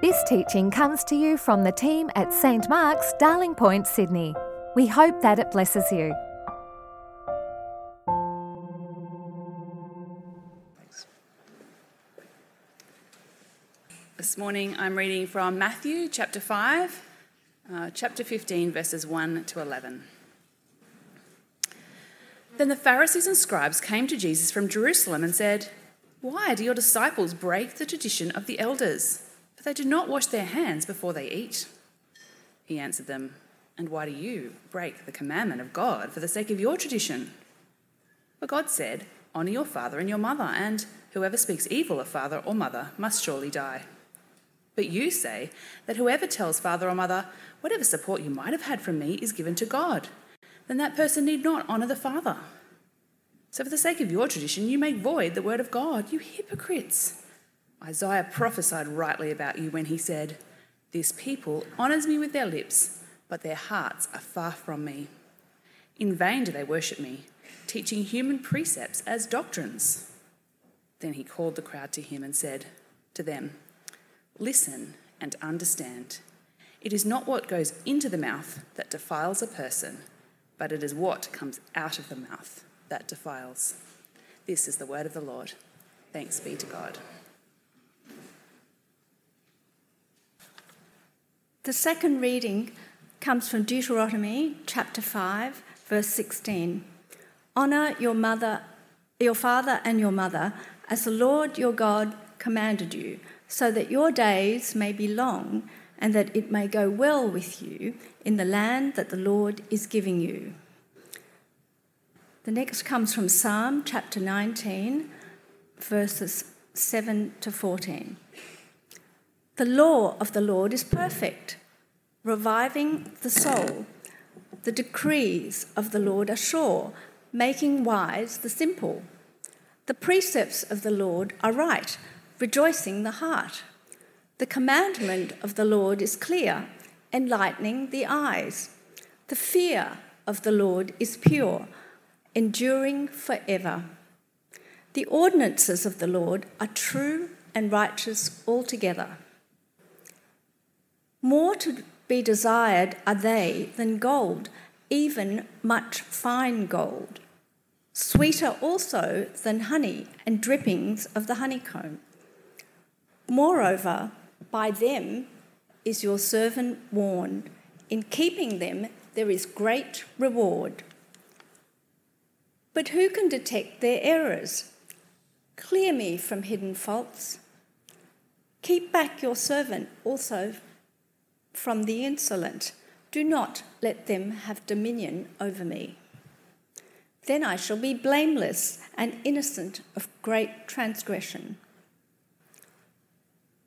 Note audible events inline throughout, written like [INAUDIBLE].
This teaching comes to you from the team at St Mark's, Darling Point, Sydney. We hope that it blesses you. Thanks. This morning I'm reading from Matthew chapter 5, uh, chapter 15, verses 1 to 11. Then the Pharisees and scribes came to Jesus from Jerusalem and said, Why do your disciples break the tradition of the elders? They do not wash their hands before they eat. He answered them, And why do you break the commandment of God for the sake of your tradition? For God said, Honour your father and your mother, and whoever speaks evil of father or mother must surely die. But you say that whoever tells father or mother, Whatever support you might have had from me is given to God, then that person need not honour the father. So, for the sake of your tradition, you make void the word of God, you hypocrites. Isaiah prophesied rightly about you when he said, This people honours me with their lips, but their hearts are far from me. In vain do they worship me, teaching human precepts as doctrines. Then he called the crowd to him and said to them, Listen and understand. It is not what goes into the mouth that defiles a person, but it is what comes out of the mouth that defiles. This is the word of the Lord. Thanks be to God. The second reading comes from Deuteronomy chapter 5, verse 16. Honour your mother, your father and your mother, as the Lord your God commanded you, so that your days may be long and that it may go well with you in the land that the Lord is giving you. The next comes from Psalm chapter 19, verses 7 to 14. The law of the Lord is perfect, reviving the soul. The decrees of the Lord are sure, making wise the simple. The precepts of the Lord are right, rejoicing the heart. The commandment of the Lord is clear, enlightening the eyes. The fear of the Lord is pure, enduring forever. The ordinances of the Lord are true and righteous altogether. More to be desired are they than gold, even much fine gold. Sweeter also than honey and drippings of the honeycomb. Moreover, by them is your servant warned. In keeping them, there is great reward. But who can detect their errors? Clear me from hidden faults. Keep back your servant also from the insolent. Do not let them have dominion over me. Then I shall be blameless and innocent of great transgression.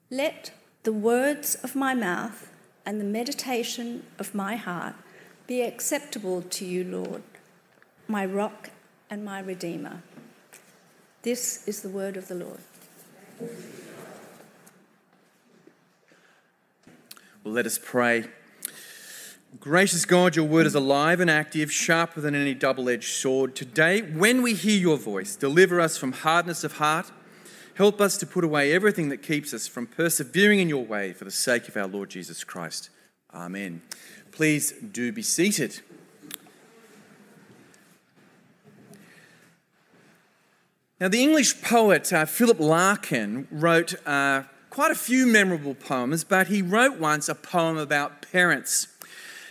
Let the words of my mouth and the meditation of my heart be acceptable to you, Lord, my rock and my redeemer. This is the word of the Lord. Let us pray. Gracious God, your word is alive and active, sharper than any double edged sword. Today, when we hear your voice, deliver us from hardness of heart Help us to put away everything that keeps us from persevering in your way for the sake of our Lord Jesus Christ. Amen. Please do be seated. Now, the English poet uh, Philip Larkin wrote uh, quite a few memorable poems, but he wrote once a poem about parents.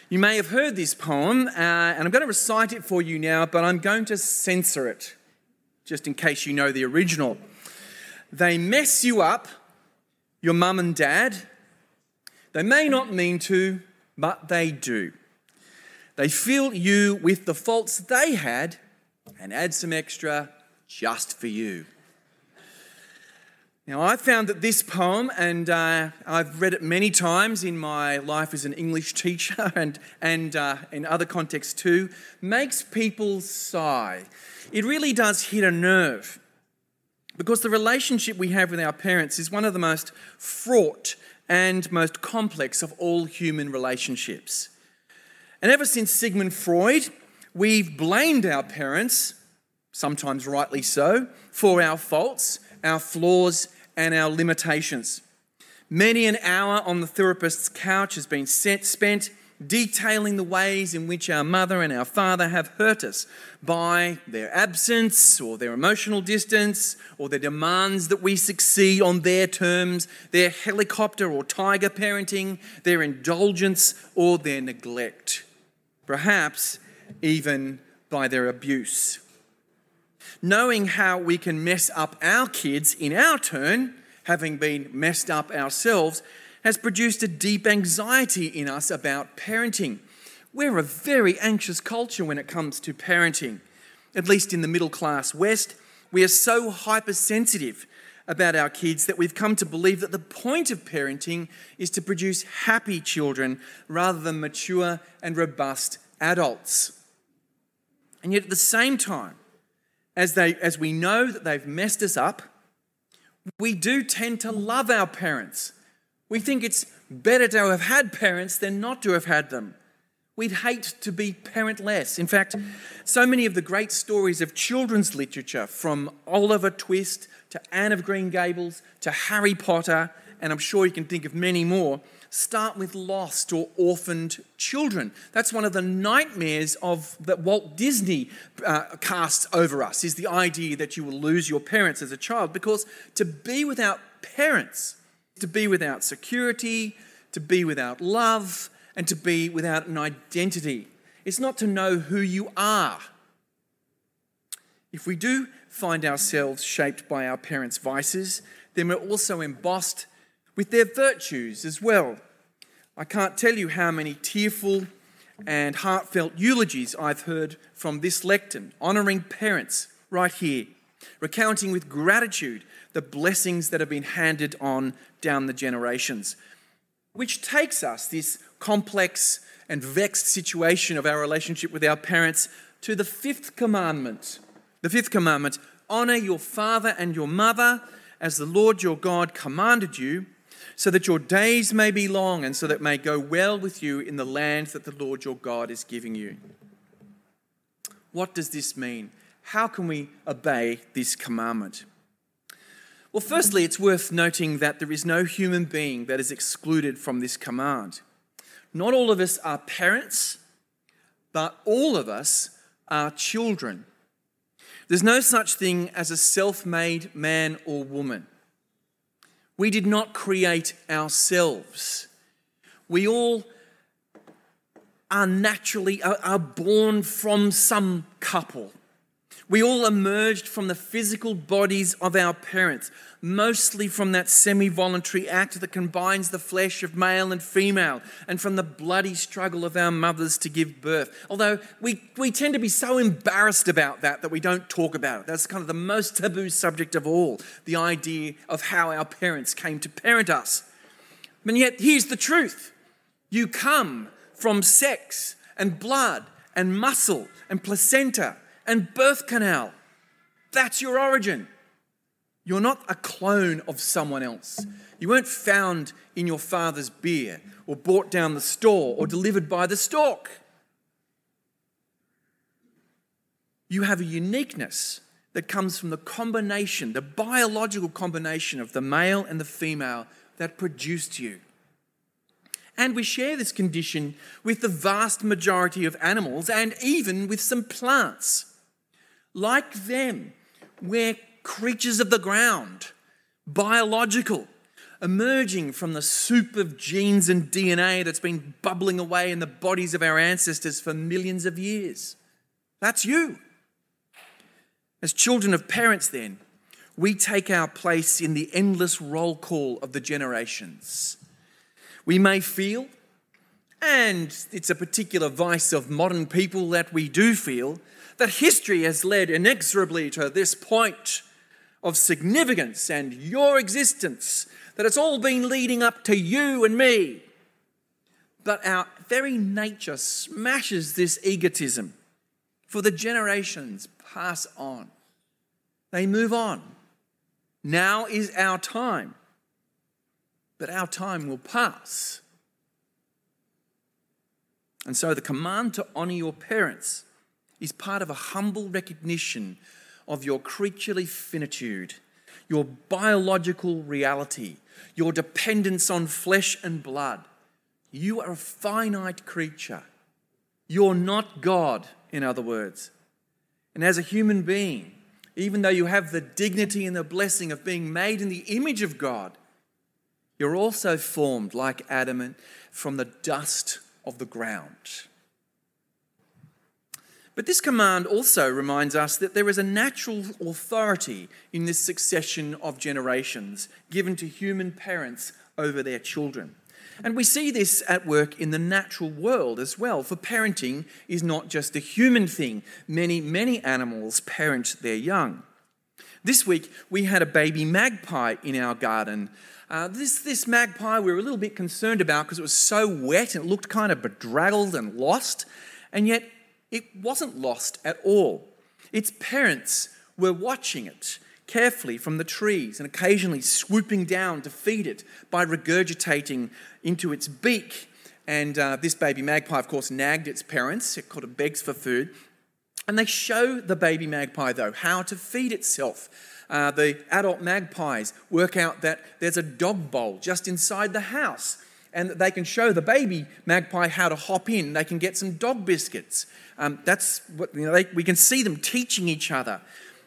You may have heard this poem, uh, and I'm going to recite it for you now, but I'm going to censor it, just in case you know the original. They mess you up, your mum and dad. They may not mean to, but they do. They fill you with the faults they had and add some extra just for you. Now, I found that this poem, and uh, I've read it many times in my life as an English teacher [LAUGHS] and, and uh, in other contexts too, makes people sigh. It really does hit a nerve. Because the relationship we have with our parents is one of the most fraught and most complex of all human relationships. And ever since Sigmund Freud, we've blamed our parents, sometimes rightly so, for our faults, our flaws, and our limitations. Many an hour on the therapist's couch has been spent detailing the ways in which our mother and our father have hurt us by their absence or their emotional distance or their demands that we succeed on their terms, their helicopter or tiger parenting, their indulgence or their neglect, perhaps even by their abuse. Knowing how we can mess up our kids in our turn, having been messed up ourselves, has produced a deep anxiety in us about parenting. We're a very anxious culture when it comes to parenting. At least in the middle class West, we are so hypersensitive about our kids that we've come to believe that the point of parenting is to produce happy children rather than mature and robust adults. And yet, at the same time, as, they, as we know that they've messed us up, we do tend to love our parents we think it's better to have had parents than not to have had them. We'd hate to be parentless. In fact, so many of the great stories of children's literature, from Oliver Twist to Anne of Green Gables to Harry Potter, and I'm sure you can think of many more, start with lost or orphaned children. That's one of the nightmares of that Walt Disney uh, casts over us is the idea that you will lose your parents as a child because to be without parents to be without security, to be without love, and to be without an identity. It's not to know who you are. If we do find ourselves shaped by our parents' vices, then we're also embossed with their virtues as well. I can't tell you how many tearful and heartfelt eulogies I've heard from this lectern, honouring parents right here, recounting with gratitude the blessings that have been handed on down the generations. Which takes us, this complex and vexed situation of our relationship with our parents, to the fifth commandment. The fifth commandment honor your father and your mother as the Lord your God commanded you, so that your days may be long and so that it may go well with you in the land that the Lord your God is giving you. What does this mean? How can we obey this commandment? Well, firstly, it's worth noting that there is no human being that is excluded from this command. Not all of us are parents, but all of us are children. There's no such thing as a self made man or woman. We did not create ourselves. We all are naturally are born from some couple we all emerged from the physical bodies of our parents, mostly from that semi voluntary act that combines the flesh of male and female, and from the bloody struggle of our mothers to give birth. Although we, we tend to be so embarrassed about that that we don't talk about it. That's kind of the most taboo subject of all the idea of how our parents came to parent us. And yet, here's the truth you come from sex and blood and muscle and placenta and birth canal. That's your origin. You're not a clone of someone else. You weren't found in your father's beer or bought down the store or delivered by the stork. You have a uniqueness that comes from the combination, the biological combination of the male and the female that produced you. And we share this condition with the vast majority of animals and even with some plants. Like them, we're creatures of the ground, biological, emerging from the soup of genes and DNA that's been bubbling away in the bodies of our ancestors for millions of years. That's you. As children of parents, then, we take our place in the endless roll call of the generations. We may feel, and it's a particular vice of modern people that we do feel, that history has led inexorably to this point of significance and your existence, that it's all been leading up to you and me. But our very nature smashes this egotism, for the generations pass on. They move on. Now is our time, but our time will pass. And so the command to honour your parents is part of a humble recognition of your creaturely finitude, your biological reality, your dependence on flesh and blood. You are a finite creature. You're not God, in other words. And as a human being, even though you have the dignity and the blessing of being made in the image of God, you're also formed like Adam from the dust of the ground. But this command also reminds us that there is a natural authority in this succession of generations given to human parents over their children. And we see this at work in the natural world as well, for parenting is not just a human thing. Many, many animals parent their young. This week, we had a baby magpie in our garden. Uh, this, this magpie we were a little bit concerned about because it was so wet and it looked kind of bedraggled and lost. And yet, it wasn't lost at all. Its parents were watching it carefully from the trees and occasionally swooping down to feed it by regurgitating into its beak. And uh, this baby magpie, of course, nagged its parents. It kind of begs for food. And they show the baby magpie, though, how to feed itself. Uh, the adult magpies work out that there's a dog bowl just inside the house and they can show the baby magpie how to hop in. They can get some dog biscuits. Um, that's what you know, they, we can see them teaching each other.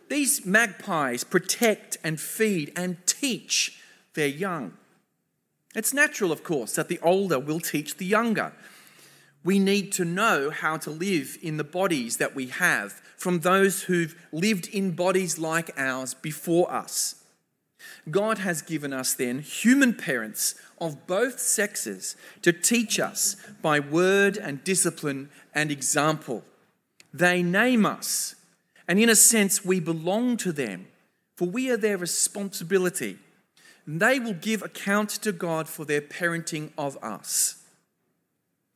These magpies protect and feed and teach their young. It's natural, of course, that the older will teach the younger. We need to know how to live in the bodies that we have from those who've lived in bodies like ours before us. God has given us then human parents of both sexes to teach us by word and discipline and example. They name us, and in a sense, we belong to them, for we are their responsibility. And They will give account to God for their parenting of us.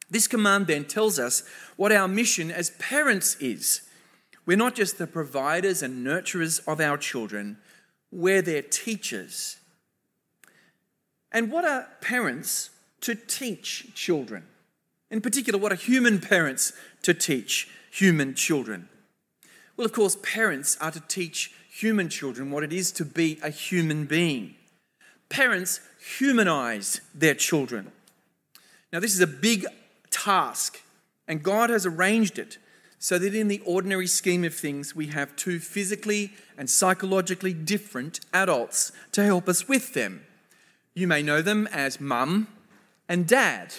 This command then tells us what our mission as parents is. We're not just the providers and nurturers of our children, we're their teachers. And what are parents to teach children? In particular, what are human parents to teach human children? Well, of course, parents are to teach human children what it is to be a human being. Parents humanize their children. Now, this is a big task, and God has arranged it so that in the ordinary scheme of things, we have two physically and psychologically different adults to help us with them. You may know them as mum and dad.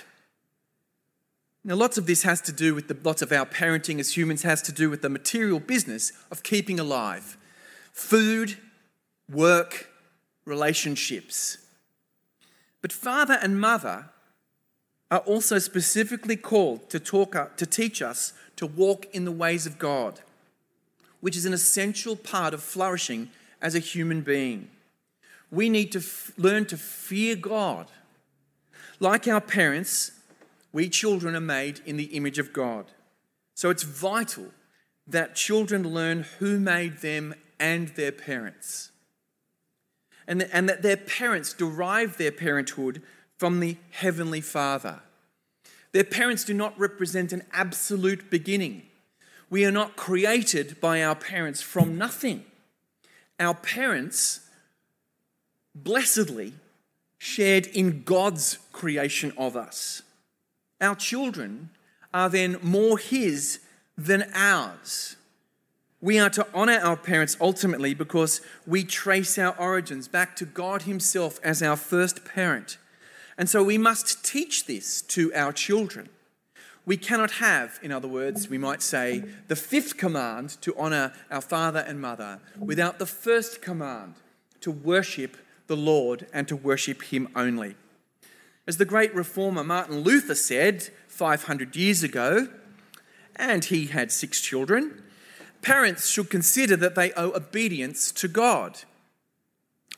Now, lots of this has to do with the, lots of our parenting as humans has to do with the material business of keeping alive food, work, relationships. But father and mother are also specifically called to, talk, to teach us to walk in the ways of God, which is an essential part of flourishing as a human being. We need to f- learn to fear God. Like our parents, we children are made in the image of God. So it's vital that children learn who made them and their parents. And, and that their parents derive their parenthood from the Heavenly Father. Their parents do not represent an absolute beginning. We are not created by our parents from nothing. Our parents, blessedly, shared in God's creation of us. Our children are then more His than ours. We are to honor our parents ultimately because we trace our origins back to God Himself as our first parent. And so we must teach this to our children. We cannot have, in other words, we might say, the fifth command to honor our father and mother without the first command to worship the Lord and to worship Him only. As the great reformer Martin Luther said 500 years ago, and he had six children, parents should consider that they owe obedience to God,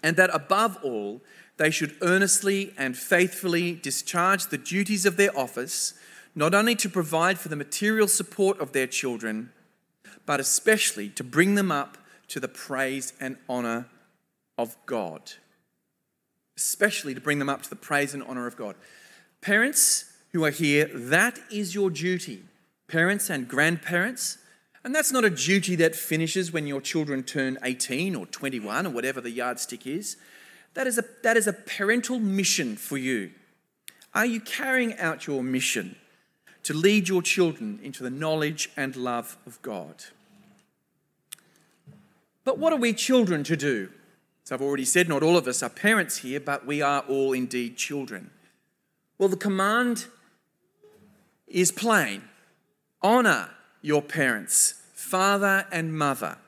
and that above all, they should earnestly and faithfully discharge the duties of their office, not only to provide for the material support of their children, but especially to bring them up to the praise and honour of God. Especially to bring them up to the praise and honour of God. Parents who are here, that is your duty. Parents and grandparents, And that's not a duty that finishes when your children turn 18 or 21 or whatever the yardstick is. That is a, that is a parental mission for you. Are you carrying out your mission to lead your children into the knowledge and love of God? But what are we children to do? As I've already said, not all of us are parents here, but we are all indeed children. Well, the command is plain honour your parents, father and mother.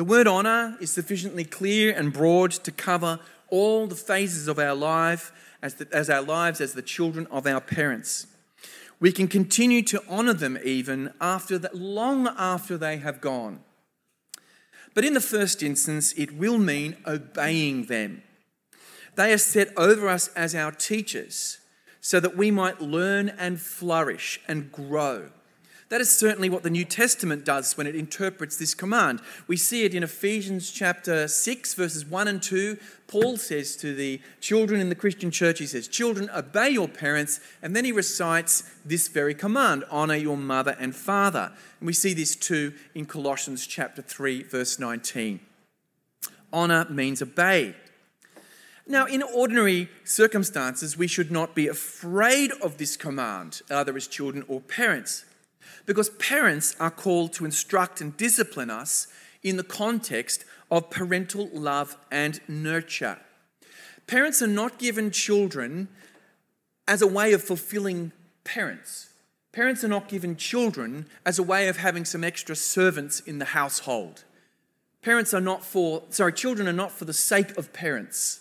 The word honour is sufficiently clear and broad to cover all the phases of our life as, the, as our lives as the children of our parents. We can continue to honour them even after that, long after they have gone. But in the first instance, it will mean obeying them. They are set over us as our teachers so that we might learn and flourish and grow. That is certainly what the New Testament does when it interprets this command. We see it in Ephesians chapter 6, verses 1 and 2. Paul says to the children in the Christian church, he says, Children, obey your parents. And then he recites this very command honor your mother and father. And we see this too in Colossians chapter 3, verse 19. Honor means obey. Now, in ordinary circumstances, we should not be afraid of this command, either as children or parents because parents are called to instruct and discipline us in the context of parental love and nurture. Parents are not given children as a way of fulfilling parents. Parents are not given children as a way of having some extra servants in the household. Parents are not for, sorry, children are not for the sake of parents.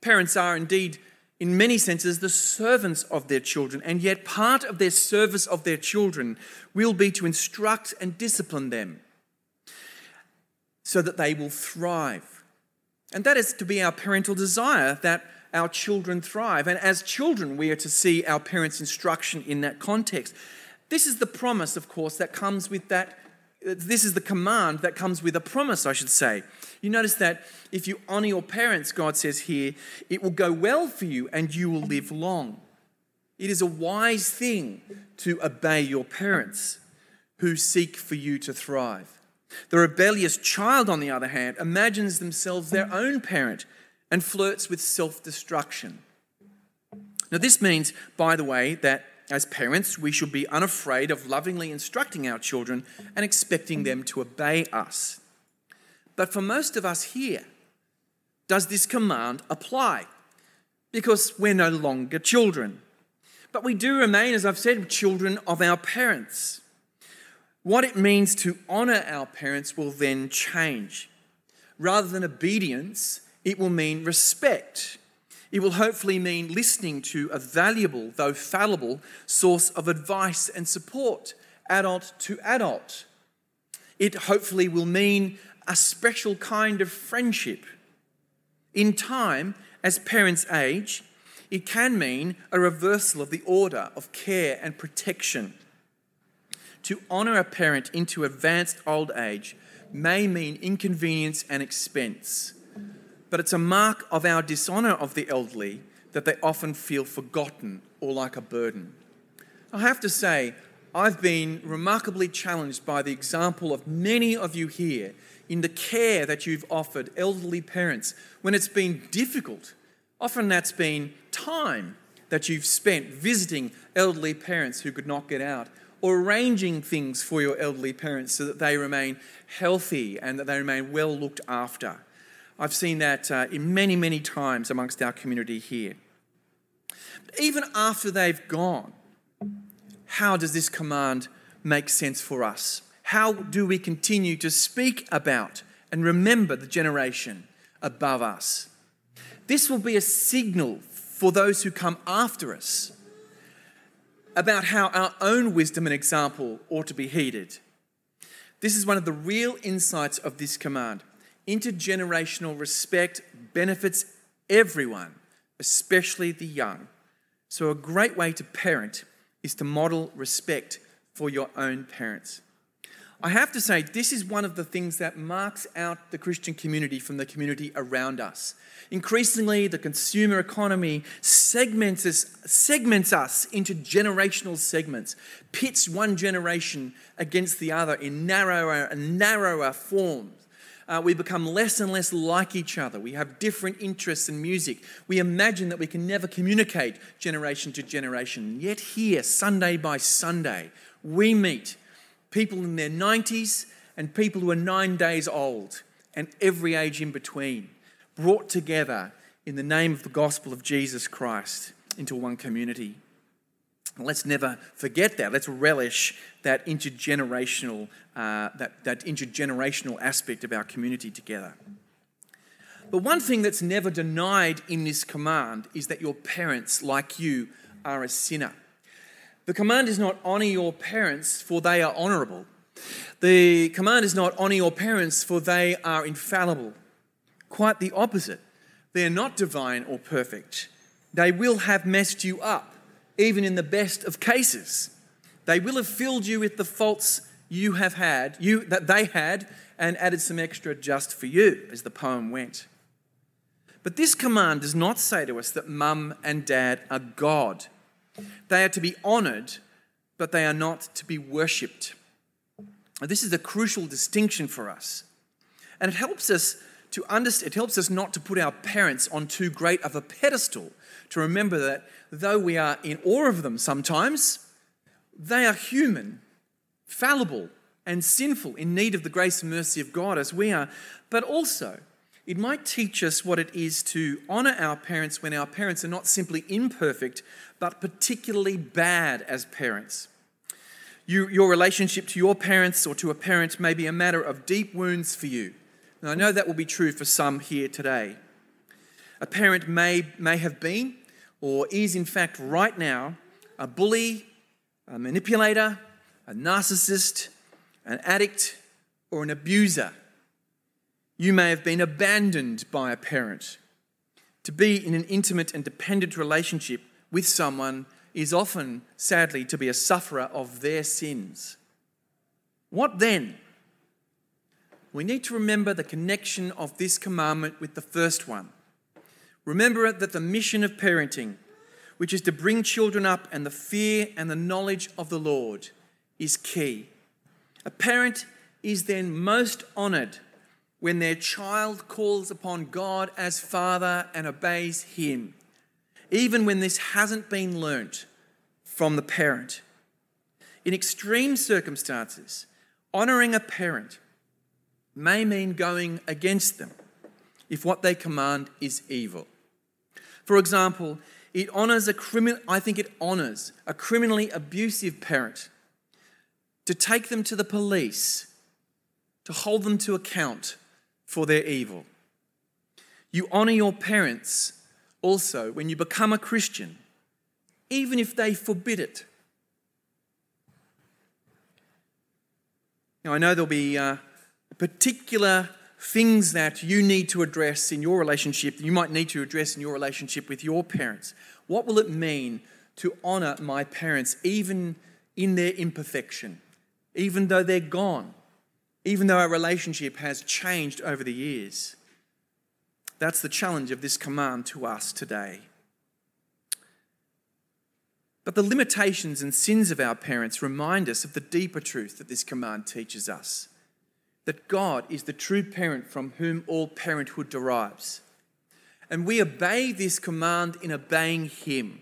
Parents are indeed in many senses, the servants of their children, and yet part of their service of their children will be to instruct and discipline them so that they will thrive. And that is to be our parental desire that our children thrive. And as children, we are to see our parents' instruction in that context. This is the promise, of course, that comes with that. This is the command that comes with a promise, I should say. You notice that if you honor your parents, God says here, it will go well for you and you will live long. It is a wise thing to obey your parents who seek for you to thrive. The rebellious child, on the other hand, imagines themselves their own parent and flirts with self destruction. Now, this means, by the way, that as parents, we should be unafraid of lovingly instructing our children and expecting them to obey us. But for most of us here, does this command apply? Because we're no longer children. But we do remain, as I've said, children of our parents. What it means to honour our parents will then change. Rather than obedience, it will mean respect. It will hopefully mean listening to a valuable, though fallible, source of advice and support, adult to adult. It hopefully will mean a special kind of friendship. In time, as parents age, it can mean a reversal of the order of care and protection. To honour a parent into advanced old age may mean inconvenience and expense, but it's a mark of our dishonour of the elderly that they often feel forgotten or like a burden. I have to say, I've been remarkably challenged by the example of many of you here in the care that you've offered elderly parents when it's been difficult. Often that's been time that you've spent visiting elderly parents who could not get out or arranging things for your elderly parents so that they remain healthy and that they remain well looked after. I've seen that uh, in many, many times amongst our community here. But even after they've gone, how does this command make sense for us? how do we continue to speak about and remember the generation above us? This will be a signal for those who come after us about how our own wisdom and example ought to be heeded. This is one of the real insights of this command. Intergenerational respect benefits everyone, especially the young. So, a great way to parent is to model respect for your own parents. I have to say, this is one of the things that marks out the Christian community from the community around us. Increasingly, the consumer economy segments us, segments us into generational segments, pits one generation against the other in narrower and narrower forms. Uh, we become less and less like each other. We have different interests in music. We imagine that we can never communicate generation to generation. Yet, here, Sunday by Sunday, we meet people in their 90s and people who are nine days old, and every age in between, brought together in the name of the gospel of Jesus Christ into one community. Let's never forget that. Let's relish that intergenerational, uh, that, that intergenerational aspect of our community together. But one thing that's never denied in this command is that your parents, like you, are a sinner. The command is not honour your parents, for they are honourable. The command is not honour your parents, for they are infallible. Quite the opposite. They are not divine or perfect. They will have messed you up, even in the best of cases. They will have filled you with the faults you have had, you that they had, and added some extra just for you, as the poem went. But this command does not say to us that mum and dad are God. They are to be honored, but they are not to be worshipped. This is a crucial distinction for us. And it helps us to understand, it helps us not to put our parents on too great of a pedestal, to remember that though we are in awe of them sometimes, they are human, fallible, and sinful, in need of the grace and mercy of God as we are, but also it might teach us what it is to honour our parents when our parents are not simply imperfect, but particularly bad as parents. You, your relationship to your parents or to a parent may be a matter of deep wounds for you. And I know that will be true for some here today. A parent may, may have been, or is in fact right now, a bully, a manipulator, a narcissist, an addict, or an abuser. You may have been abandoned by a parent. To be in an intimate and dependent relationship with someone is often, sadly, to be a sufferer of their sins. What then? We need to remember the connection of this commandment with the first one. Remember that the mission of parenting, which is to bring children up and the fear and the knowledge of the Lord, is key. A parent is then most honoured when their child calls upon God as Father and obeys Him, even when this hasn't been learnt from the parent. In extreme circumstances, honouring a parent may mean going against them if what they command is evil. For example, it honors a criminal I think it honors a criminally abusive parent to take them to the police, to hold them to account for their evil. You honor your parents also when you become a Christian, even if they forbid it. Now, I know there'll be uh, a particular things that you need to address in your relationship, you might need to address in your relationship with your parents. What will it mean to honor my parents, even in their imperfection, even though they're gone? even though our relationship has changed over the years. That's the challenge of this command to us today. But the limitations and sins of our parents remind us of the deeper truth that this command teaches us that God is the true parent from whom all parenthood derives. And we obey this command in obeying Him.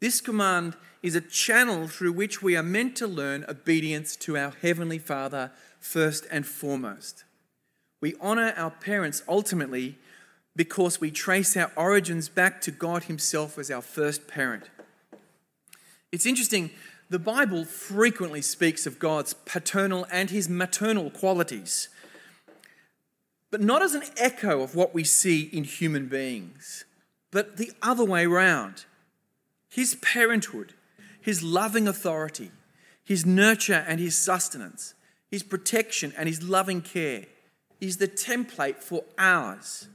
This command is a channel through which we are meant to learn obedience to our Heavenly Father first and foremost. We honour our parents ultimately because we trace our origins back to God Himself as our first parent. It's interesting, the Bible frequently speaks of God's paternal and His maternal qualities, but not as an echo of what we see in human beings, but the other way around. His parenthood, His loving authority, His nurture and His sustenance his protection, and His loving care is the template for ours.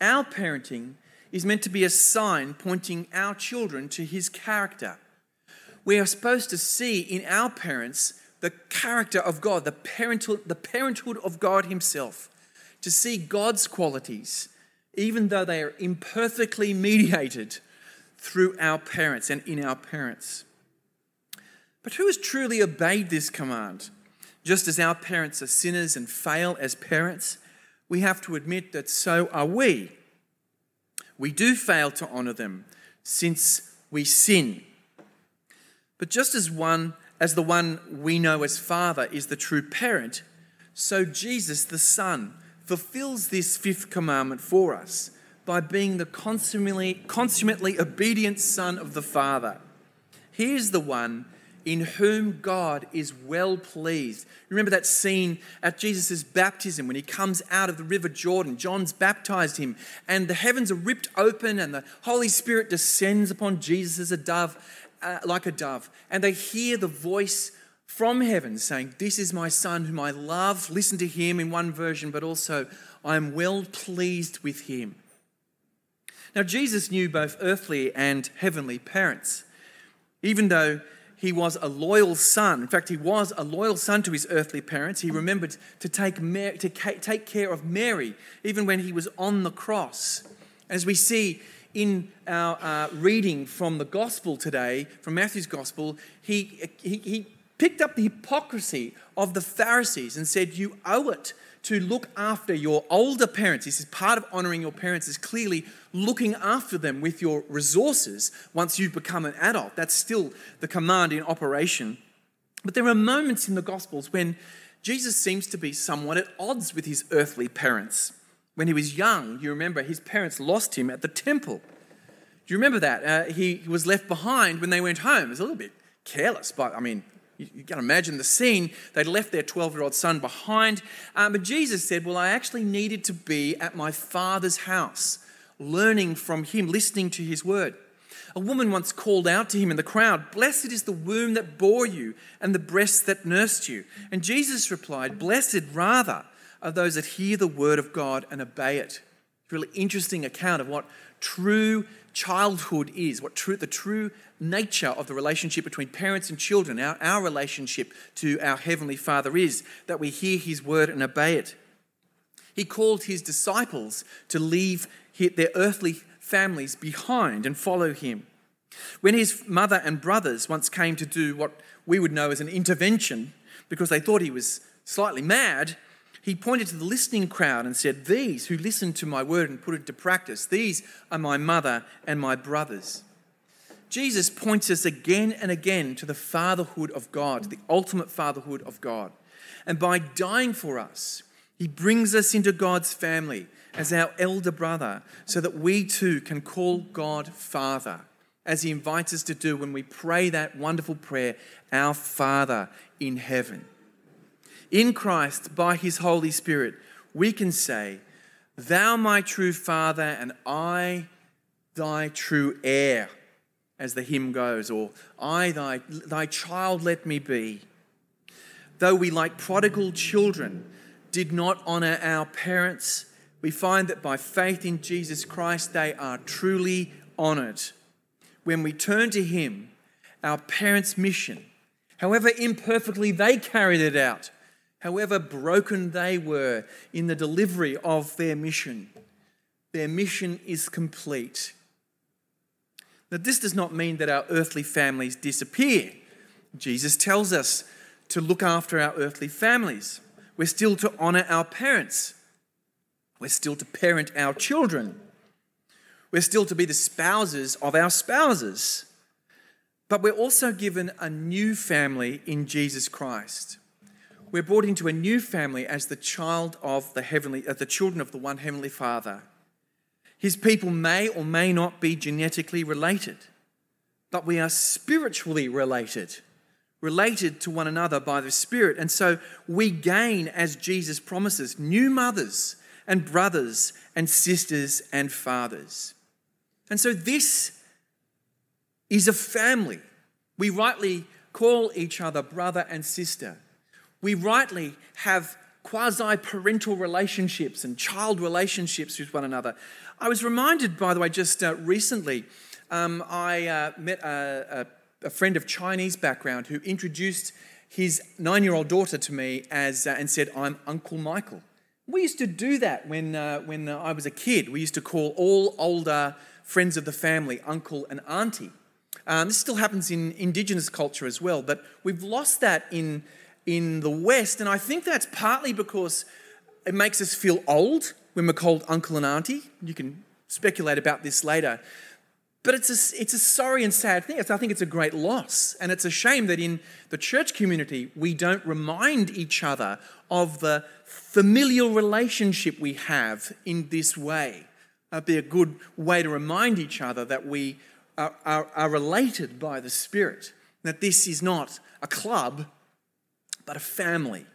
Our parenting is meant to be a sign pointing our children to His character. We are supposed to see in our parents the character of God, the, parental, the parenthood of God Himself, to see God's qualities, even though they are imperfectly mediated through our parents and in our parents. But who has truly obeyed this command? Just as our parents are sinners and fail as parents, we have to admit that so are we. We do fail to honour them since we sin. But just as one as the one we know as father is the true parent, so Jesus the son fulfills this fifth commandment for us by being the consummately, consummately obedient son of the father. He is the one in whom God is well pleased. Remember that scene at Jesus' baptism when he comes out of the river Jordan. John's baptized him, and the heavens are ripped open, and the Holy Spirit descends upon Jesus as a dove, uh, like a dove. And they hear the voice from heaven saying, This is my son whom I love. Listen to him in one version, but also, I am well pleased with him. Now, Jesus knew both earthly and heavenly parents. Even though he was a loyal son. In fact, he was a loyal son to his earthly parents. He remembered to take, Mary, to take care of Mary even when he was on the cross. As we see in our uh, reading from the gospel today, from Matthew's gospel, he, he, he picked up the hypocrisy of the Pharisees and said, You owe it to look after your older parents. This is part of honoring your parents, is clearly looking after them with your resources once you've become an adult. That's still the command in operation. But there are moments in the Gospels when Jesus seems to be somewhat at odds with his earthly parents. When he was young, you remember his parents lost him at the temple. Do you remember that? Uh, he was left behind when they went home. It was a little bit careless, but I mean, you, you can imagine the scene. They'd left their 12 year old son behind. Um, but Jesus said, Well, I actually needed to be at my father's house, learning from him, listening to his word. A woman once called out to him in the crowd, Blessed is the womb that bore you and the breasts that nursed you. And Jesus replied, Blessed rather are those that hear the word of God and obey it. It's a really interesting account of what true childhood is, what true, the true nature of the relationship between parents and children, our, our relationship to our Heavenly Father is, that we hear His word and obey it. He called His disciples to leave their earthly families behind and follow Him. When his mother and brothers once came to do what we would know as an intervention because they thought he was slightly mad, he pointed to the listening crowd and said, These who listen to my word and put it to practice, these are my mother and my brothers. Jesus points us again and again to the fatherhood of God, the ultimate fatherhood of God. And by dying for us, he brings us into God's family as our elder brother so that we too can call God Father, as he invites us to do when we pray that wonderful prayer, Our Father in heaven. In Christ, by his Holy Spirit, we can say, Thou, my true Father, and I, thy true heir as the hymn goes, or I, thy, thy child, let me be. Though we, like prodigal children, did not honour our parents, we find that by faith in Jesus Christ, they are truly honoured. When we turn to Him, our parents' mission, however imperfectly they carried it out, however broken they were in the delivery of their mission, their mission is complete now, this does not mean that our earthly families disappear. Jesus tells us to look after our earthly families. We're still to honour our parents. We're still to parent our children. We're still to be the spouses of our spouses. But we're also given a new family in Jesus Christ. We're brought into a new family as the child of the heavenly, as the children of the one heavenly Father. His people may or may not be genetically related, but we are spiritually related, related to one another by the Spirit. And so we gain, as Jesus promises, new mothers and brothers and sisters and fathers. And so this is a family. We rightly call each other brother and sister. We rightly have quasi parental relationships and child relationships with one another. I was reminded, by the way, just uh, recently, um, I uh, met a, a, a, friend of Chinese background who introduced his nine year old daughter to me as, uh, and said, I'm Uncle Michael. We used to do that when, uh, when uh, I was a kid. We used to call all older friends of the family uncle and auntie. Um, this still happens in indigenous culture as well, but we've lost that in, in the West, and I think that's partly because it makes us feel old when we're called uncle and auntie. You can speculate about this later. But it's a, it's a sorry and sad thing. I think it's a great loss. And it's a shame that in the church community, we don't remind each other of the familial relationship we have in this way. It'd be a good way to remind each other that we are, are, are related by the Spirit, that this is not a club, but a family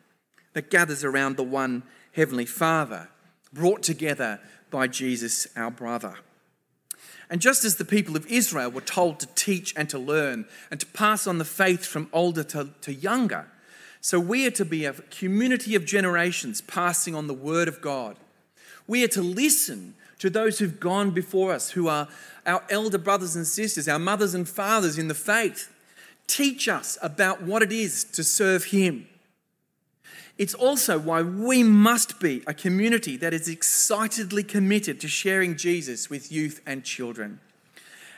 that gathers around the one Heavenly Father, brought together by Jesus, our brother. And just as the people of Israel were told to teach and to learn and to pass on the faith from older to, to younger, so we are to be a community of generations passing on the word of God. We are to listen to those who've gone before us, who are our elder brothers and sisters, our mothers and fathers in the faith. Teach us about what it is to serve Him. It's also why we must be a community that is excitedly committed to sharing Jesus with youth and children.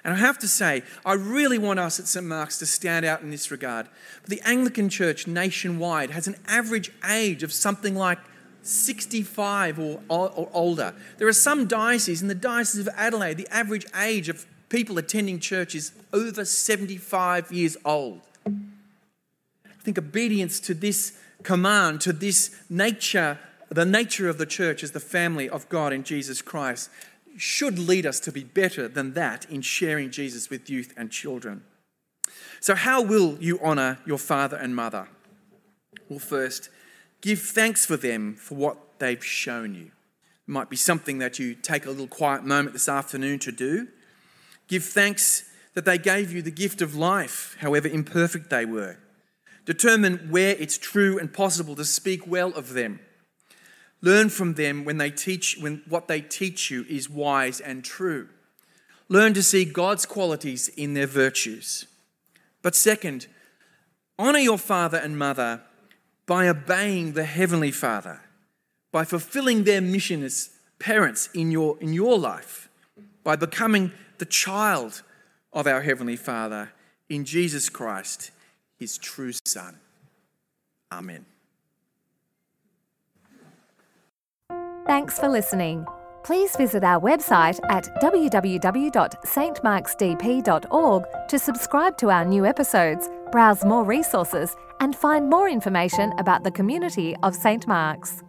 And I have to say, I really want us at St. Mark's to stand out in this regard. The Anglican Church nationwide has an average age of something like 65 or, or, older. There are some dioceses, in the Diocese of Adelaide, the average age of people attending church is over 75 years old. I think obedience to this command to this nature, the nature of the church as the family of God in Jesus Christ, should lead us to be better than that in sharing Jesus with youth and children. So, how will you honour your father and mother? Well, first, give thanks for them for what they've shown you. It might be something that you take a little quiet moment this afternoon to do. Give thanks that they gave you the gift of life, however imperfect they were. Determine where it's true and possible to speak well of them. Learn from them when they teach when what they teach you is wise and true. Learn to see God's qualities in their virtues. But second, honor your father and mother by obeying the heavenly Father, by fulfilling their mission as parents in your in your life, by becoming the child of our heavenly Father in Jesus Christ his true Son. Amen. Thanks for listening. Please visit our website at www.stmarksdp.org to subscribe to our new episodes, browse more resources, and find more information about the community of St. Mark's.